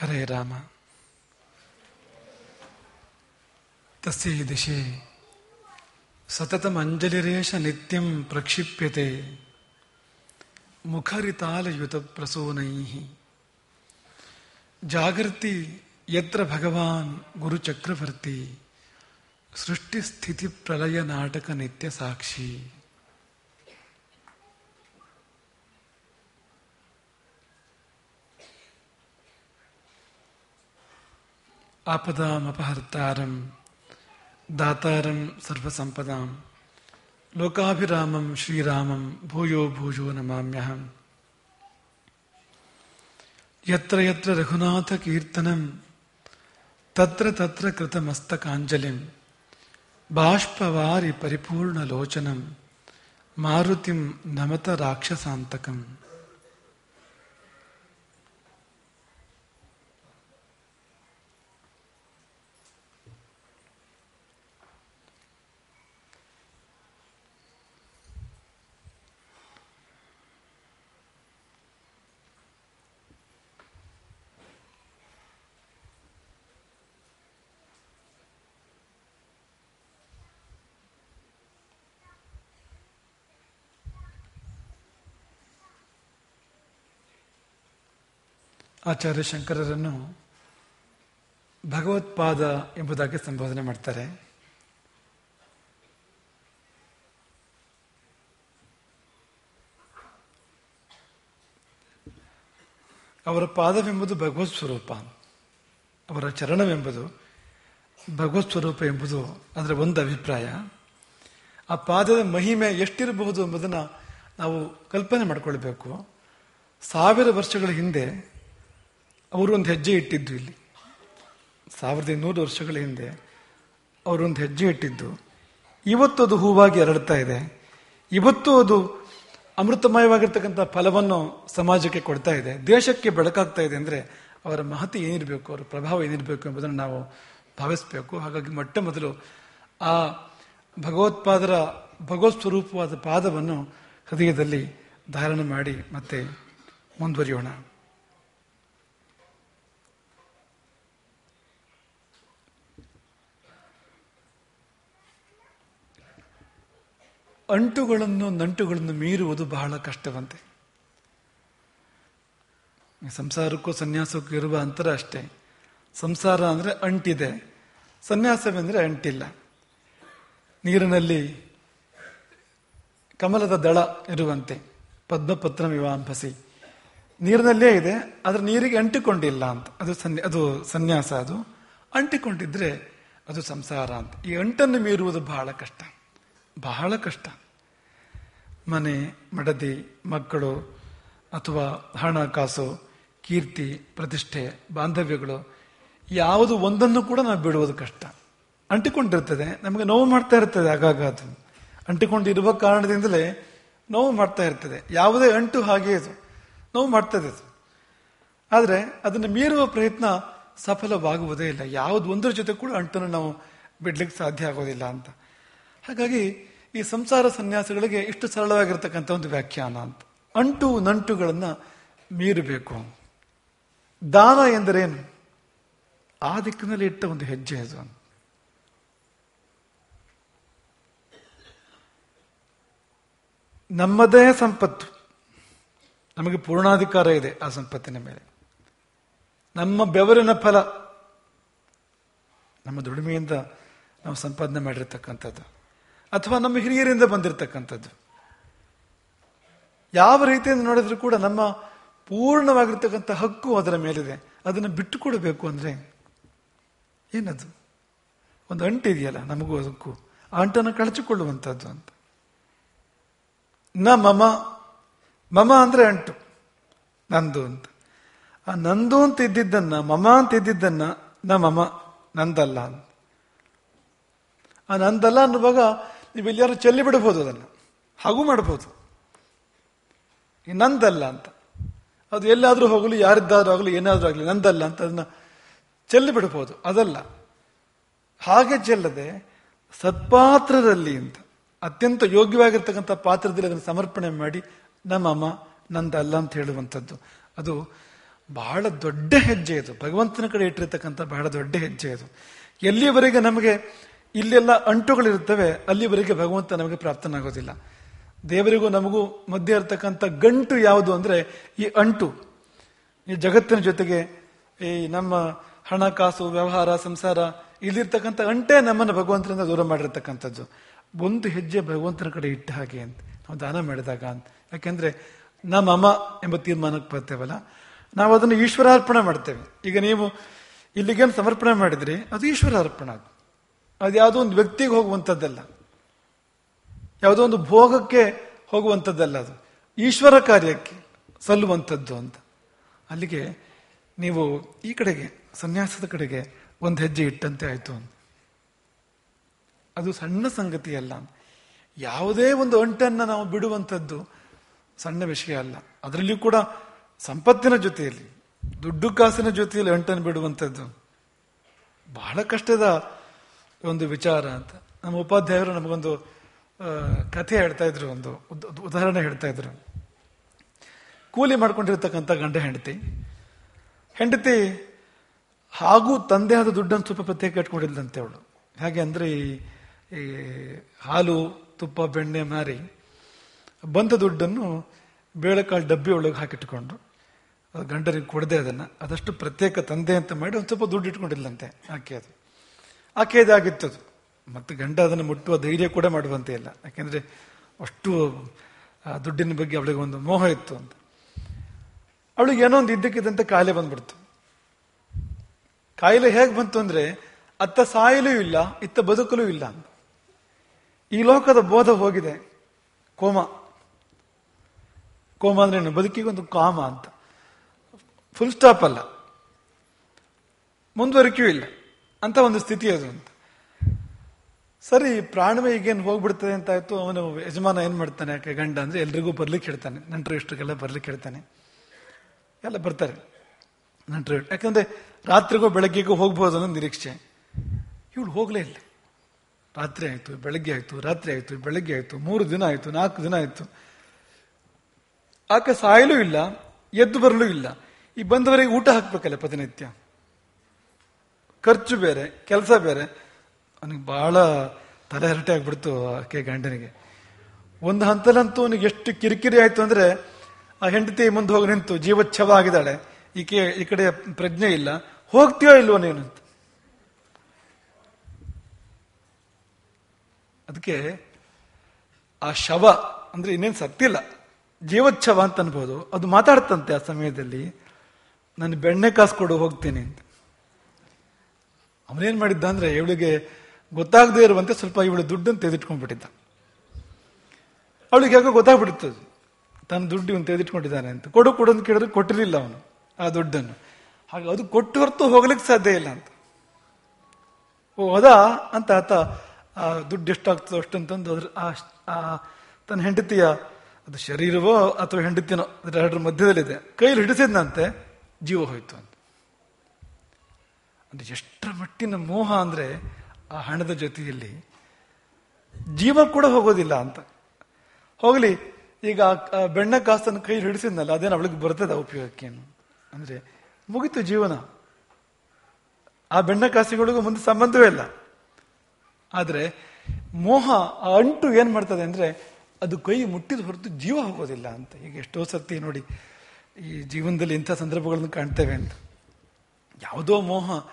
हरे राम। तस्य दिशे सततमञ्जलिरेष नित्यं प्रक्षिप्यते। मुखरितालयुतप्रसूनैः। जागृति यत्र भगवान् गुरुचक्रवर्ती सृष्टिस्थितिप्रलयनाटकनित्यसाक्षी। आपदाम अपहर्तारम, दातारम सर्वसंपदाम। लोकाभिरामम श्रीरामम, भूयो भूयो नमाम्यहम। यत्र यत्र रघुनाथ कीर्तनम तत्र तत्र कृतमस्तकांजलिम बाष्पवारि परिपूर्ण लोचनम मारुतिम नमत राक्षसांतकम ಆಚಾರ್ಯ ಶಂಕರರನ್ನು ಭಗವತ್ಪಾದ ಎಂಬುದಾಗಿ ಸಂಬೋಧನೆ ಮಾಡ್ತಾರೆ. ಅವರ ಪಾದವೆಂಬುದು ಭಗವತ್ ಸ್ವರೂಪ, ಅವರ ಚರಣವೆಂಬುದು ಭಗವತ್ ಸ್ವರೂಪ ಎಂಬುದು ಅದರ ಒಂದು ಅಭಿಪ್ರಾಯ. ಆ ಪಾದದ ಮಹಿಮೆ ಎಷ್ಟಿರಬಹುದು ಎಂಬುದನ್ನು ನಾವು ಕಲ್ಪನೆ ಮಾಡಿಕೊಳ್ಬೇಕು. ಸಾವಿರ ವರ್ಷಗಳ ಹಿಂದೆ ಅವರು ಒಂದು ಹೆಜ್ಜೆ ಇಟ್ಟಿದ್ದು ಇಲ್ಲಿ. ಸಾವಿರದ ಇನ್ನೂರು ವರ್ಷಗಳ ಹಿಂದೆ ಅವರೊಂದು ಹೆಜ್ಜೆ ಇಟ್ಟಿದ್ದು. ಇವತ್ತು ಅದು ಹೂವಾಗಿ ಹರಡ್ತಾ ಇದೆ. ಇವತ್ತು ಅದು ಅಮೃತಮಯವಾಗಿರ್ತಕ್ಕಂಥ ಫಲವನ್ನು ಸಮಾಜಕ್ಕೆ ಕೊಡ್ತಾ ಇದೆ. ದೇಶಕ್ಕೆ ಬೆಳಕಾಗ್ತಾ ಇದೆ ಅಂದರೆ ಅವರ ಮಹತಿ ಏನಿರಬೇಕು, ಅವರ ಪ್ರಭಾವ ಏನಿರಬೇಕು ಎಂಬುದನ್ನು ನಾವು ಭಾವಿಸಬೇಕು. ಹಾಗಾಗಿ ಮೊಟ್ಟ ಮೊದಲು ಆ ಭಗವತ್ಪಾದರ ಭಗವತ್ ಸ್ವರೂಪವಾದ ಪಾದವನ್ನು ಹೃದಯದಲ್ಲಿ ಧಾರಣೆ ಮಾಡಿ ಮತ್ತೆ ಮುಂದುವರಿಯೋಣ. ಅಂಟುಗಳನ್ನು ನಂಟುಗಳನ್ನು ಮೀರುವುದು ಬಹಳ ಕಷ್ಟವಂತೆ. ಸಂಸಾರಕ್ಕೂ ಸನ್ಯಾಸಕ್ಕೂ ಇರುವ ಅಂತರ ಅಷ್ಟೇ. ಸಂಸಾರ ಅಂದರೆ ಅಂಟಿದೆ. ಸನ್ಯಾಸವೆಂದರೆ ಅಂಟಿಲ್ಲ. ನೀರಿನಲ್ಲಿ ಕಮಲದ ದಳ ಇರುವಂತೆ, ಪದ್ಮಪತ್ರ ವಿವಾಂಪಸಿ ನೀರಿನಲ್ಲೇ ಇದೆ, ಆದರೆ ನೀರಿಗೆ ಅಂಟಿಕೊಂಡಿಲ್ಲ ಅಂತ. ಅದು ಸನ್ಯ, ಅದು ಸನ್ಯಾಸ ಅದು. ಅಂಟಿಕೊಂಡಿದ್ರೆ ಅದು ಸಂಸಾರ ಅಂತ. ಈ ಅಂಟನ್ನು ಮೀರುವುದು ಬಹಳ ಕಷ್ಟ. ಬಹಳ ಕಷ್ಟ. ಮನೆ, ಮಡದಿ, ಮಕ್ಕಳು ಅಥವಾ ಹಣ, ಕಾಸು, ಕೀರ್ತಿ, ಪ್ರತಿಷ್ಠೆ, ಬಾಂಧವ್ಯಗಳು ಯಾವುದು ಒಂದನ್ನು ಕೂಡ ನಾವು ಬಿಡುವುದು ಕಷ್ಟ. ಅಂಟಿಕೊಂಡಿರ್ತದೆ, ನಮಗೆ ನೋವು ಮಾಡ್ತಾ ಇರ್ತದೆ ಆಗಾಗ ಅದು ಅಂಟಿಕೊಂಡಿರುವ ಕಾರಣದಿಂದಲೇ ನೋವು ಮಾಡ್ತಾ ಇರ್ತದೆ. ಯಾವುದೇ ಅಂಟು ಹಾಗೆ ಇದು. ನೋವು ಮಾಡ್ತದೆ ಅದು. ಆದರೆ ಅದನ್ನು ಮೀರುವ ಪ್ರಯತ್ನ ಸಫಲವಾಗುವುದೇ ಇಲ್ಲ. ಯಾವುದು ಒಂದರ ಜೊತೆ ಕೂಡ ಅಂಟನ್ನು ನಾವು ಬಿಡ್ಲಿಕ್ಕೆ ಸಾಧ್ಯ ಆಗೋದಿಲ್ಲ ಅಂತ. ಹಾಗಾಗಿ ಈ ಸಂಸಾರ ಸನ್ಯಾಸಗಳಿಗೆ ಇಷ್ಟು ಸರಳವಾಗಿರ್ತಕ್ಕಂಥ ಒಂದು ವ್ಯಾಖ್ಯಾನ ಅಂತ. ಅಂಟು ನಂಟುಗಳನ್ನು ಮೀರಬೇಕು. ದಾನ ಎಂದರೇನು? ಆ ದಿಕ್ಕಿನಲ್ಲಿ ಇಟ್ಟ ಒಂದು ಹೆಜ್ಜೆ ಅದು. ನಮ್ಮದೇ ಸಂಪತ್ತು. ನಮಗೆ ಪೂರ್ಣಾಧಿಕಾರ ಇದೆ ಆ ಸಂಪತ್ತಿನ ಮೇಲೆ. ನಮ್ಮ ಬೆವರಿನ ಫಲ. ನಮ್ಮ ದುಡಿಮೆಯಿಂದ ನಾವು ಸಂಪಾದನೆ ಮಾಡಿರ್ತಕ್ಕಂಥದ್ದು. ಅಥವಾ ನಮ್ಮ ಹಿರಿಯರಿಂದ ಬಂದಿರತಕ್ಕಂಥದ್ದು. ಯಾವ ರೀತಿಯಿಂದ ನೋಡಿದ್ರು ಕೂಡ ನಮ್ಮ ಪೂರ್ಣವಾಗಿರ್ತಕ್ಕಂಥ ಹಕ್ಕು ಅದರ ಮೇಲಿದೆ. ಅದನ್ನು ಬಿಟ್ಟು ಕೊಡಬೇಕು ಅಂದ್ರೆ ಏನದು? ಒಂದು ಅಂಟಿದೆಯಲ್ಲ ನಮಗೂ ಅದಕ್ಕೂ. ಆ ಅಂಟನ್ನು ಕಳಚಿಕೊಳ್ಳುವಂಥದ್ದು ಅಂತ. ನ ಮಮ ಮಮ ಅಂದ್ರೆ ಅಂಟು, ನಂದು ಅಂತ. ಆ ನಂದು ಅಂತ ಇದ್ದಿದ್ದನ್ನ, ಮಮ ಅಂತ ಇದ್ದಿದ್ದನ್ನ ನ ಮಮ, ನಂದಲ್ಲ ಅಂತ. ಆ ನಂದಲ್ಲ ಅನ್ನುವಾಗ ನೀವು ಎಲ್ಲಿಯಾರು ಚೆಲ್ಲಿ ಬಿಡಬಹುದು ಅದನ್ನು. ಹಾಗೂ ಮಾಡಬಹುದು ಈ ನಂದಲ್ಲ ಅಂತ. ಅದು ಎಲ್ಲಾದರೂ ಹೋಗಲಿ, ಯಾರಿದ್ದಾದ್ರೂ ಆಗಲಿ, ಏನಾದರೂ ಆಗಲಿ, ನಂದಲ್ಲ ಅಂತ ಅದನ್ನ ಚೆಲ್ಲಿ ಬಿಡಬಹುದು ಅದಲ್ಲ. ಹಾಗೆ ಚೆಲ್ಲದೆ ಸತ್ಪಾತ್ರದಲ್ಲಿ ಅಂತ, ಅತ್ಯಂತ ಯೋಗ್ಯವಾಗಿರ್ತಕ್ಕಂಥ ಪಾತ್ರದಲ್ಲಿ ಅದನ್ನು ಸಮರ್ಪಣೆ ಮಾಡಿ ನಮ್ಮಮ್ಮ ನಂದಲ್ಲ ಅಂತ ಹೇಳುವಂಥದ್ದು. ಅದು ಬಹಳ ದೊಡ್ಡ ಹೆಜ್ಜೆ ಇದು ಭಗವಂತನ ಕಡೆ ಇಟ್ಟಿರ್ತಕ್ಕಂಥ ಬಹಳ ದೊಡ್ಡ ಹೆಜ್ಜೆ ಇದು ಎಲ್ಲಿಯವರೆಗೆ ನಮಗೆ ಇಲ್ಲೆಲ್ಲ ಅಂಟುಗಳಿರುತ್ತವೆ, ಅಲ್ಲಿವರೆಗೆ ಭಗವಂತ ನಮಗೆ ಪ್ರಾಪ್ತನಾಗೋದಿಲ್ಲ ದೇವರಿಗೂ ನಮಗೂ ಮಧ್ಯೆ ಇರತಕ್ಕಂಥ ಗಂಟು ಯಾವುದು ಅಂದರೆ ಈ ಅಂಟು. ಈ ಜಗತ್ತಿನ ಜೊತೆಗೆ ಈ ನಮ್ಮ ಹಣಕಾಸು ವ್ಯವಹಾರ, ಸಂಸಾರ, ಇಲ್ಲಿರ್ತಕ್ಕಂಥ ಅಂಟೇ ನಮ್ಮನ್ನು ಭಗವಂತನಿಂದ ದೂರ ಮಾಡಿರ್ತಕ್ಕಂಥದ್ದು. ಒಂದು ಹೆಜ್ಜೆ ಭಗವಂತನ ಕಡೆ ಇಟ್ಟ ಹಾಗೆ ಅಂತ. ನಾವು ದಾನ ಮಾಡಿದಾಗ ಅಂತ. ಯಾಕೆಂದ್ರೆ ನಮ್ಮ ಅಮ್ಮ ಎಂಬ ತೀರ್ಮಾನಕ್ಕೆ ಬರ್ತೇವಲ್ಲ. ನಾವು ಅದನ್ನು ಈಶ್ವರಾರ್ಪಣೆ ಮಾಡ್ತೇವೆ. ಈಗ ನೀವು ಇಲ್ಲಿಗೇನು ಸಮರ್ಪಣೆ ಮಾಡಿದ್ರಿ, ಅದು ಈಶ್ವರ ಅರ್ಪಣೆ ಅದು ಅದು ಯಾವುದೋ ಒಂದು ವ್ಯಕ್ತಿಗೆ ಹೋಗುವಂಥದ್ದಲ್ಲ. ಯಾವುದೋ ಒಂದು ಭೋಗಕ್ಕೆ ಹೋಗುವಂಥದ್ದಲ್ಲ ಅದು. ಈಶ್ವರ ಕಾರ್ಯಕ್ಕೆ ಸಲ್ಲುವಂಥದ್ದು ಅಂತ. ಅಲ್ಲಿಗೆ ನೀವು ಈ ಕಡೆಗೆ, ಸನ್ಯಾಸದ ಕಡೆಗೆ ಒಂದು ಹೆಜ್ಜೆ ಇಟ್ಟಂತೆ ಆಯಿತು ಅಂತ. ಅದು ಸಣ್ಣ ಸಂಗತಿ ಅಲ್ಲ. ಯಾವುದೇ ಒಂದು ಅಂಟನ್ನು ನಾವು ಬಿಡುವಂಥದ್ದು ಸಣ್ಣ ವಿಷಯ ಅಲ್ಲ. ಅದರಲ್ಲಿಯೂ ಕೂಡ ಸಂಪತ್ತಿನ ಜೊತೆಯಲ್ಲಿ, ದುಡ್ಡು ಕಾಸಿನ ಜೊತೆಯಲ್ಲಿ ಅಂಟನ್ನು ಬಿಡುವಂಥದ್ದು. ಬಹಳ ಕಷ್ಟದ ಒಂದು ವಿಚಾರ ಅಂತ. ನಮ್ಮ ಉಪಾಧ್ಯಾಯರು ನಮಗೊಂದು ಕಥೆ ಹೇಳ್ತಾ ಇದ್ರು, ಒಂದು ಉದ್- ಉದ್- ಉದಾಹರಣೆ ಹೇಳ್ತಾ ಇದ್ರು. ಕೂಲಿ ಮಾಡ್ಕೊಂಡಿರ್ತಕ್ಕಂಥ ಗಂಡ ಹೆಂಡತಿ. ಹೆಂಡತಿ ಹಾಗೂ ತಂದೆ ಆದ ದುಡ್ಡನ್ನು ಸ್ವಲ್ಪ ಪ್ರತ್ಯೇಕ ಇಟ್ಕೊಂಡಿದ್ದಂತೆ ಅವಳು. ಹಾಗೆ ಅಂದ್ರೆ ಈ ಹಾಲು, ತುಪ್ಪ, ಬೆಣ್ಣೆ ಮಾರಿ ಬಂದ ದುಡ್ಡನ್ನು ಬೇಳೆಕಾಳು ಡಬ್ಬಿ ಒಳಗೆ ಹಾಕಿಟ್ಕೊಂಡು ಗಂಡರಿಗೆ ಕೊಡದೆ ಅದನ್ನು, ಅದಷ್ಟು ಪ್ರತ್ಯೇಕ ತಂದೆ ಅಂತ ಮಾಡಿ ಒಂದು ಸ್ವಲ್ಪ ದುಡ್ಡು ಇಟ್ಕೊಂಡಿಲ್ಲಂತೆ ಆಕೆ ಅದು. ಆಕೆ ಮತ್ತು ಗಂಡ ಅದನ್ನು ಮುಟ್ಟುವ ಧೈರ್ಯ ಕೂಡ ಮಾಡುವಂತೆ ಇಲ್ಲ. ಯಾಕೆಂದ್ರೆ ಅಷ್ಟು ದುಡ್ಡಿನ ಬಗ್ಗೆ ಅವಳಿಗೆ ಒಂದು ಮೋಹ ಇತ್ತು ಅಂತ. ಅವಳಿಗೆ ಏನೋ ಒಂದು ಇದ್ದಕ್ಕಿದ್ದಂತೆ ಕಾಯಿಲೆ ಬಂದ್ಬಿಡ್ತು. ಕಾಯಿಲೆ ಹೇಗೆ ಬಂತು ಅಂದರೆ, ಅತ್ತ ಸಾಯಲೂ ಇಲ್ಲ, ಇತ್ತ ಬದುಕಲೂ ಇಲ್ಲ ಈ ಲೋಕದ ಬೋಧ ಹೋಗಿದೆ. ಕೋಮ. ಕೋಮ ಅಂದ್ರೆ ಏನು? ಬದುಕಿಗೊಂದು ಕಾಮ ಅಂತ. ಫುಲ್ ಸ್ಟಾಪ್ ಅಲ್ಲ. ಮುಂದುವರಿಕೆಯೂ ಇಲ್ಲ. ಅಂತ ಒಂದು ಸ್ಥಿತಿ ಅದು ಅಂತ. ಸರಿ ಪ್ರಾಣವೇ ಈಗೇನು ಹೋಗ್ಬಿಡ್ತದೆ ಅಂತ ಆಯ್ತು, ಅವನು ಯಜಮಾನ ಏನ್ ಮಾಡ್ತಾನೆ, ಯಾಕೆ ಗಂಡ ಅಂದ್ರೆ ಎಲ್ರಿಗೂ ಬರ್ಲಿಕ್ಕೆ ಹೇಳ್ತಾನೆ. ನಂಟರು ಇಷ್ಟಕ್ಕೆಲ್ಲ ಬರ್ಲಿಕ್ಕೆ ಹೇಳ್ತಾನೆ. ಎಲ್ಲ ಬರ್ತಾರೆ ನಂಟರು. ಯಾಕಂದ್ರೆ ರಾತ್ರಿಗೂ ಬೆಳಗ್ಗೆಗೂ ಹೋಗ್ಬೋದು ಅನ್ನೋ ನಿರೀಕ್ಷೆ. ಇವಳು ಹೋಗ್ಲೇ ಇಲ್ಲ. ರಾತ್ರಿ ಆಯ್ತು, ಬೆಳಗ್ಗೆ ಆಯ್ತು, ರಾತ್ರಿ ಆಯ್ತು, ಬೆಳಗ್ಗೆ ಆಯ್ತು, ಮೂರು ದಿನ ಆಯ್ತು, ನಾಲ್ಕು ದಿನ ಆಯ್ತು. ಆಕೆ ಸಾಯಲೂ ಇಲ್ಲ, ಎದ್ದು ಬರಲೂ ಇಲ್ಲ. ಈ ಬಂದವರಿಗೆ ಊಟ ಹಾಕ್ಬೇಕಲ್ಲ ಪ್ರತಿನಿತ್ಯ. ಖರ್ಚು ಬೇರೆ, ಕೆಲಸ ಬೇರೆ. ಅವನಿಗೆ ಬಹಳ ತಲೆ ಹರಟೆ ಆಗ್ಬಿಡ್ತು ಆಕೆ ಗಂಡನಿಗೆ. ಒಂದು ಹಂತಲಂತೂ ಅವನಿಗೆ ಎಷ್ಟು ಕಿರಿಕಿರಿ ಆಯ್ತು ಅಂದ್ರೆ ಆ ಹೆಂಡತಿ ಮುಂದೆ ಹೋಗಿ ನಿಂತು ಜೀವಚ್ಛವ ಆಗಿದ್ದಾಳೆ ಈಕೆ ಈ ಕಡೆ ಪ್ರಜ್ಞೆ ಇಲ್ಲ. ಹೋಗ್ತೀಯೋ ಇಲ್ವೋ ನೀನು ಅಂತ. ಅದಕ್ಕೆ ಆ ಶವ ಅಂದ್ರೆ ಇನ್ನೇನು ಸತ್ತಿಲ್ಲ ಜೀವಚ್ಛವ ಅಂತ ಅನ್ಬೋದು. ಅದು ಮಾತಾಡ್ತಂತೆ ಆ ಸಮಯದಲ್ಲಿ. ನಾನು ಬೆಣ್ಣೆ ಕಾಸು ಕೊಡು, ಹೋಗ್ತೀನಿ ಅಂತ. ಅವನೇನ್ ಮಾಡಿದ್ದ ಅಂದ್ರೆ ಇವಳಿಗೆ ಗೊತ್ತಾಗದೇ ಇರುವಂತೆ ಸ್ವಲ್ಪ ಇವಳು ದುಡ್ಡನ್ನು ತೆಗೆದಿಟ್ಕೊಂಡ್ಬಿಟ್ಟಿದ್ದ. ಅವಳಿಗೆ ಯಾಕೋ ಗೊತ್ತಾಗ್ಬಿಡುತ್ತೆ ತನ್ನ ದುಡ್ಡು ಇವನು ತೆಗೆದಿಟ್ಕೊಂಡಿದ್ದಾನೆ ಅಂತ. ಕೊಡು ಕೊಡು ಅಂತ ಕೇಳಿದ್ರೆ ಕೊಟ್ಟಿರಲಿಲ್ಲ ಅವನು ಆ ದುಡ್ಡನ್ನು. ಹಾಗೆ ಅದು ಕೊಟ್ಟು ಹೊರತು ಹೋಗ್ಲಿಕ್ಕೆ ಸಾಧ್ಯ ಇಲ್ಲ ಅಂತ. ಓ, ಅದಾ ಅಂತ ಆತ, ಆ, ದುಡ್ಡು ಎಷ್ಟಾಗ್ತದೋ ಅಷ್ಟಂತಂದು ಅದ್ರ, ಆ ತನ್ನ ಹೆಂಡತಿಯ, ಅದು ಶರೀರವೋ ಅಥವಾ ಹೆಂಡತಿನೋ ಅದರ ಎರಡರ ಮಧ್ಯದಲ್ಲಿದೆ. ಕೈಲಿ ಹಿಡಿಸಿದ್ನಂತೆ, ಜೀವ ಹೋಯ್ತು ಅಂತ. ಅಂದ್ರೆ ಎಷ್ಟರ ಮಟ್ಟಿನ ಮೋಹ ಅಂದರೆ ಆ ಹಣದ ಜೊತೆಯಲ್ಲಿ ಜೀವ ಕೂಡ ಹೋಗೋದಿಲ್ಲ ಅಂತ. ಹೋಗಲಿ, ಈಗ ಬೆಣ್ಣ ಕಾಸನ್ನು ಕೈ ಹಿಡಿಸಿದ್ನಲ್ಲ, ಅದೇನು ಅವಳಿಗೆ ಬರ್ತದ ಉಪಯೋಗಕ್ಕೇನು? ಅಂದರೆ ಮುಗಿತು ಜೀವನ. ಆ ಬೆಣ್ಣ ಕಾಸಿಗಳಿಗೂ ಮುಂದೆ ಸಂಬಂಧವೇ ಇಲ್ಲ. ಆದರೆ ಮೋಹ ಆ ಅಂಟು ಏನು ಮಾಡ್ತದೆ ಅಂದರೆ ಅದು ಕೈ ಮುಟ್ಟಿದ ಹೊರತು ಜೀವ ಹೋಗೋದಿಲ್ಲ ಅಂತ. ಈಗ ಎಷ್ಟೋ ಸತಿ ನೋಡಿ ಈ ಜೀವನದಲ್ಲಿ ಇಂಥ ಸಂದರ್ಭಗಳನ್ನು ಕಾಣ್ತೇವೆ ಅಂತ. ಯಾವುದೋ ಮೋಹ,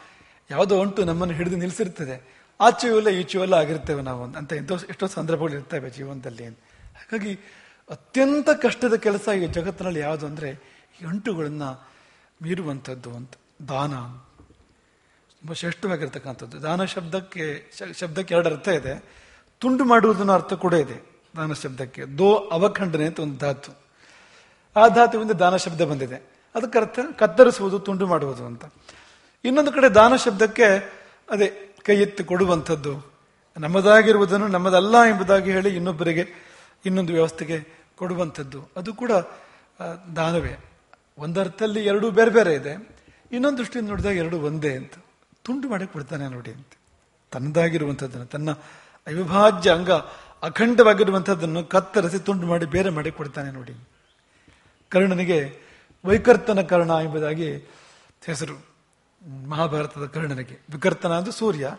ಯಾವುದೋ ಅಂಟು ನಮ್ಮನ್ನು ಹಿಡಿದು ನಿಲ್ಲಿಸಿರ್ತದೆ ಆಚೆಯೂ ಇಲ್ಲ ಈಚೆಯೂ ಆಗಿರ್ತೇವೆ ನಾವು ಅಂತ ಎಂತೋ ಎಷ್ಟೋ ಸಂದರ್ಭಗಳು ಇರ್ತವೆ ಜೀವನದಲ್ಲಿ ಹಾಗಾಗಿ ಅತ್ಯಂತ ಕಷ್ಟದ ಕೆಲಸ ಈ ಜಗತ್ತಿನಲ್ಲಿ ಯಾವುದು ಅಂದರೆ ಈ ಅಂಟುಗಳನ್ನ ಮೀರುವಂಥದ್ದು ಅಂತ. ದಾನ. ತುಂಬ ಶ್ರೇಷ್ಠವಾಗಿರ್ತಕ್ಕಂಥದ್ದು. ದಾನ ಶಬ್ದಕ್ಕೆ ಶಬ್ದಕ್ಕೆ ಎರಡು ಅರ್ಥ ಇದೆ. ತುಂಡು ಮಾಡುವುದನ್ನ ಅರ್ಥ ಕೂಡ ಇದೆ. ದಾನ ಶಬ್ದಕ್ಕೆ. ದೋ ಅವಖಂಡನೆ ಅಂತ ಒಂದು ಧಾತು. ಆ ಧಾತುವಿಂದ ದಾನ ಶಬ್ದ ಬಂದಿದೆ. ಅದಕ್ಕೆ ಅರ್ಥ ಕತ್ತರಿಸುವುದು, ತುಂಡು ಮಾಡುವುದು ಅಂತ. ಇನ್ನೊಂದು ಕಡೆ ದಾನ ಶಬ್ದಕ್ಕೆ ಅದೇ ಕೈ ಎತ್ತಿ ಕೊಡುವಂಥದ್ದು. ನಮ್ಮದಾಗಿರುವುದನ್ನು ನಮ್ಮದಲ್ಲ ಎಂಬುದಾಗಿ ಹೇಳಿ ಇನ್ನೊಬ್ಬರಿಗೆ ಇನ್ನೊಂದು ವ್ಯವಸ್ಥೆಗೆ ಕೊಡುವಂಥದ್ದು. ಅದು ಕೂಡ ದಾನವೇ. ಒಂದರ್ಥದಲ್ಲಿ ಎರಡೂ ಬೇರೆ ಬೇರೆ ಇದೆ. ಇನ್ನೊಂದು ದೃಷ್ಟಿಯಿಂದ ನೋಡಿದಾಗ ಎರಡು ಒಂದೇ ಅಂತ. ತುಂಡು ಮಾಡಿ ಕೊಡ್ತಾನೆ ನೋಡಿ ಅಂತ. ತನ್ನದಾಗಿರುವಂಥದ್ದನ್ನು, ತನ್ನ ಅವಿಭಾಜ್ಯ ಅಂಗ ಅಖಂಡವಾಗಿರುವಂಥದ್ದನ್ನು ಕತ್ತರಿಸಿ ತುಂಡು ಮಾಡಿ ಬೇರೆ ಮಾಡಿ ಕೊಡ್ತಾನೆ ನೋಡಿ. ಕರ್ಣನಿಗೆ ವೈಕರ್ತನ ಕರ್ಣ ಎಂಬುದಾಗಿ ಹೆಸರು. ಮಹಾಭಾರತದ ಕರ್ಣನಿಗೆ. ವಿಕರ್ತನ ಅಂದ್ರೆ ಸೂರ್ಯ.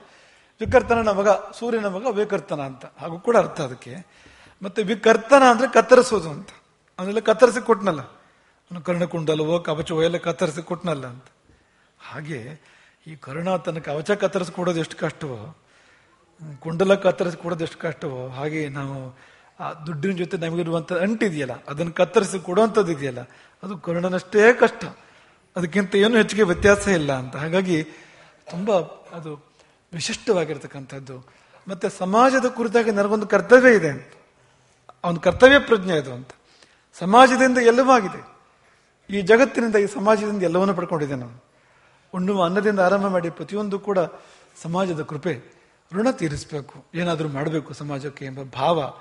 ವಿಕರ್ತನ ಮಗ, ಸೂರ್ಯನ ಮಗ ವಿಕರ್ತನ ಅಂತ. ಹಾಗೂ ಕೂಡ ಅರ್ಥ ಅದಕ್ಕೆ. ಮತ್ತೆ ವಿಕರ್ತನ ಅಂದ್ರೆ ಕತ್ತರಿಸೋದು ಅಂತ. ಅವನೆಲ್ಲ ಕತ್ತರಿಸಿ ಕೊಟ್ನಲ್ಲ. ಅವನು ಕರ್ಣಕುಂಡಲವೋ, ಕವಚವೋ ಎಲ್ಲ ಕತ್ತರಿಸಿ ಕೊಟ್ನಲ್ಲ ಅಂತ. ಹಾಗೆ ಈ ಕರ್ಣ ತನ್ನ ಕವಚ ಕತ್ತರಿಸಿ ಕೊಡೋದು ಎಷ್ಟು ಕಷ್ಟವೋ, ಕುಂಡಲ ಕತ್ತರಿಸಿ ಕೊಡೋದು ಎಷ್ಟು ಕಷ್ಟವೋ, ಹಾಗೆ ನಾವು ಆ ದುಡ್ಡಿನ ಜೊತೆ ನಮಗಿರುವಂಥ ಅಂಟಿದೆಯಲ್ಲ, ಅದನ್ನು ಕತ್ತರಿಸಿ ಕೊಡುವಂಥದ್ದು ಇದೆಯಲ್ಲ ಅದು ಕರ್ಣನಷ್ಟೇ ಕಷ್ಟ. ಅದಕ್ಕಿಂತ ಏನು ಹೆಚ್ಚಿಗೆ ವ್ಯತ್ಯಾಸ ಇಲ್ಲ ಅಂತ. ಹಾಗಾಗಿ ತುಂಬ ಅದು ವಿಶಿಷ್ಟವಾಗಿರ್ತಕ್ಕಂಥದ್ದು. ಮತ್ತೆ ಸಮಾಜದ ಕುರಿತಾಗಿ ನನಗೊಂದು ಕರ್ತವ್ಯ ಇದೆ ಅಂತ. ಅವನ ಕರ್ತವ್ಯ ಪ್ರಜ್ಞೆ ಅದು ಅಂತ. ಸಮಾಜದಿಂದ ಎಲ್ಲವಾಗಿದೆ ಈ ಜಗತ್ತಿನಿಂದ, ಈ ಸಮಾಜದಿಂದ ಎಲ್ಲವನ್ನೂ ಪಡ್ಕೊಂಡಿದೆ ನಾನು. ಉಣ್ಣುವ ಅನ್ನದಿಂದ ಆರಂಭ ಮಾಡಿ ಪ್ರತಿಯೊಂದು ಕೂಡ ಸಮಾಜದ ಕೃಪೆ. ಋಣ ತೀರಿಸಬೇಕು. ಏನಾದರೂ ಮಾಡಬೇಕು ಸಮಾಜಕ್ಕೆ ಎಂಬ ಭಾವ.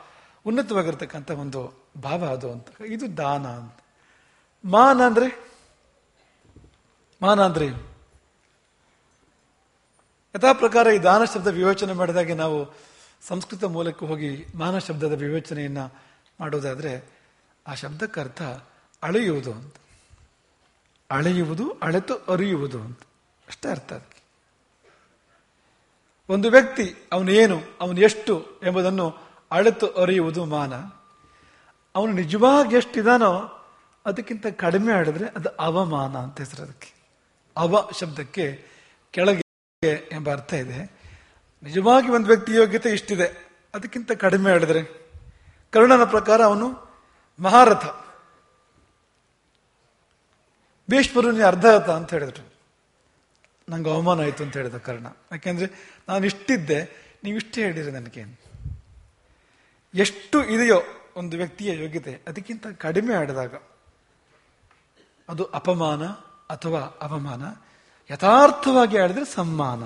ಉನ್ನತವಾಗಿರ್ತಕ್ಕಂಥ ಒಂದು ಭಾವ ಅದು ಅಂತ. ಇದು ದಾನ ಅಂತ. ಮಾನ ಅಂದ್ರೆ ಮಾನ ಅಂದ್ರೆ? ಯಥಾ ಪ್ರಕಾರ ಈ ದಾನ ಶಬ್ದ ವಿವೇಚನೆ ಮಾಡಿದಾಗೆ ನಾವು ಸಂಸ್ಕೃತ ಮೂಲಕ್ಕೆ ಹೋಗಿ ಮಾನ ಶಬ್ದದ ವಿವೇಚನೆಯನ್ನ ಮಾಡೋದಾದ್ರೆ ಆ ಶಬ್ದಕ್ಕೆ ಅರ್ಥ ಅಳೆಯುವುದು ಅಂತ. ಅಳೆಯುವುದು, ಅಳೆತು ಅರಿಯುವುದು ಅಂತ. ಅಷ್ಟೇ ಅರ್ಥ ಅದಕ್ಕೆ. ಒಂದು ವ್ಯಕ್ತಿ ಅವನು ಏನು ಅವನು ಎಷ್ಟು ಎಂಬುದನ್ನು ಅಳೆತು ಅರಿಯುವುದು ಮಾನ. ಅವನು ನಿಜವಾಗಿ ಎಷ್ಟಿದಾನೋ ಅದಕ್ಕಿಂತ ಕಡಿಮೆ ಆಡಿದ್ರೆ ಅದು ಅವಮಾನ ಅಂತ ಹೆಸರು ಅದಕ್ಕೆ. ಅವ ಶಬ್ದಕ್ಕೆ ಕೆಳಗೆ ಎಂಬ ಅರ್ಥ ಇದೆ. ನಿಜವಾಗಿ ಒಂದು ವ್ಯಕ್ತಿ ಯೋಗ್ಯತೆ ಇಷ್ಟಿದೆ. ಅದಕ್ಕಿಂತ ಕಡಿಮೆ ಹೇಳಿದ್ರೆ, ಕರ್ಣನ ಪ್ರಕಾರ ಅವನು ಮಹಾರಥ. ಭೀಷ್ಮರು ಅರ್ಧರಥ ಅಂತ ಹೇಳಿದ್ರು. ನಂಗೆ ಅವಮಾನ ಆಯಿತು ಅಂತ ಹೇಳಿದ ಕರ್ಣ. ಯಾಕೆಂದ್ರೆ ನಾನು ಇಷ್ಟಿದ್ದೆ, ನೀವು ಇಷ್ಟೇ ಹೇಳಿರಿ ನನಗೆ. ಎಷ್ಟು ಇದೆಯೋ ಒಂದು ವ್ಯಕ್ತಿಯ ಯೋಗ್ಯತೆ, ಅದಕ್ಕಿಂತ ಕಡಿಮೆ ಆಡಿದಾಗ ಅದು ಅಪಮಾನ ಅಥವಾ ಅವಮಾನ? ಯಥಾರ್ಥವಾಗಿ ಆಡಿದ್ರೆ ಸಮ್ಮಾನ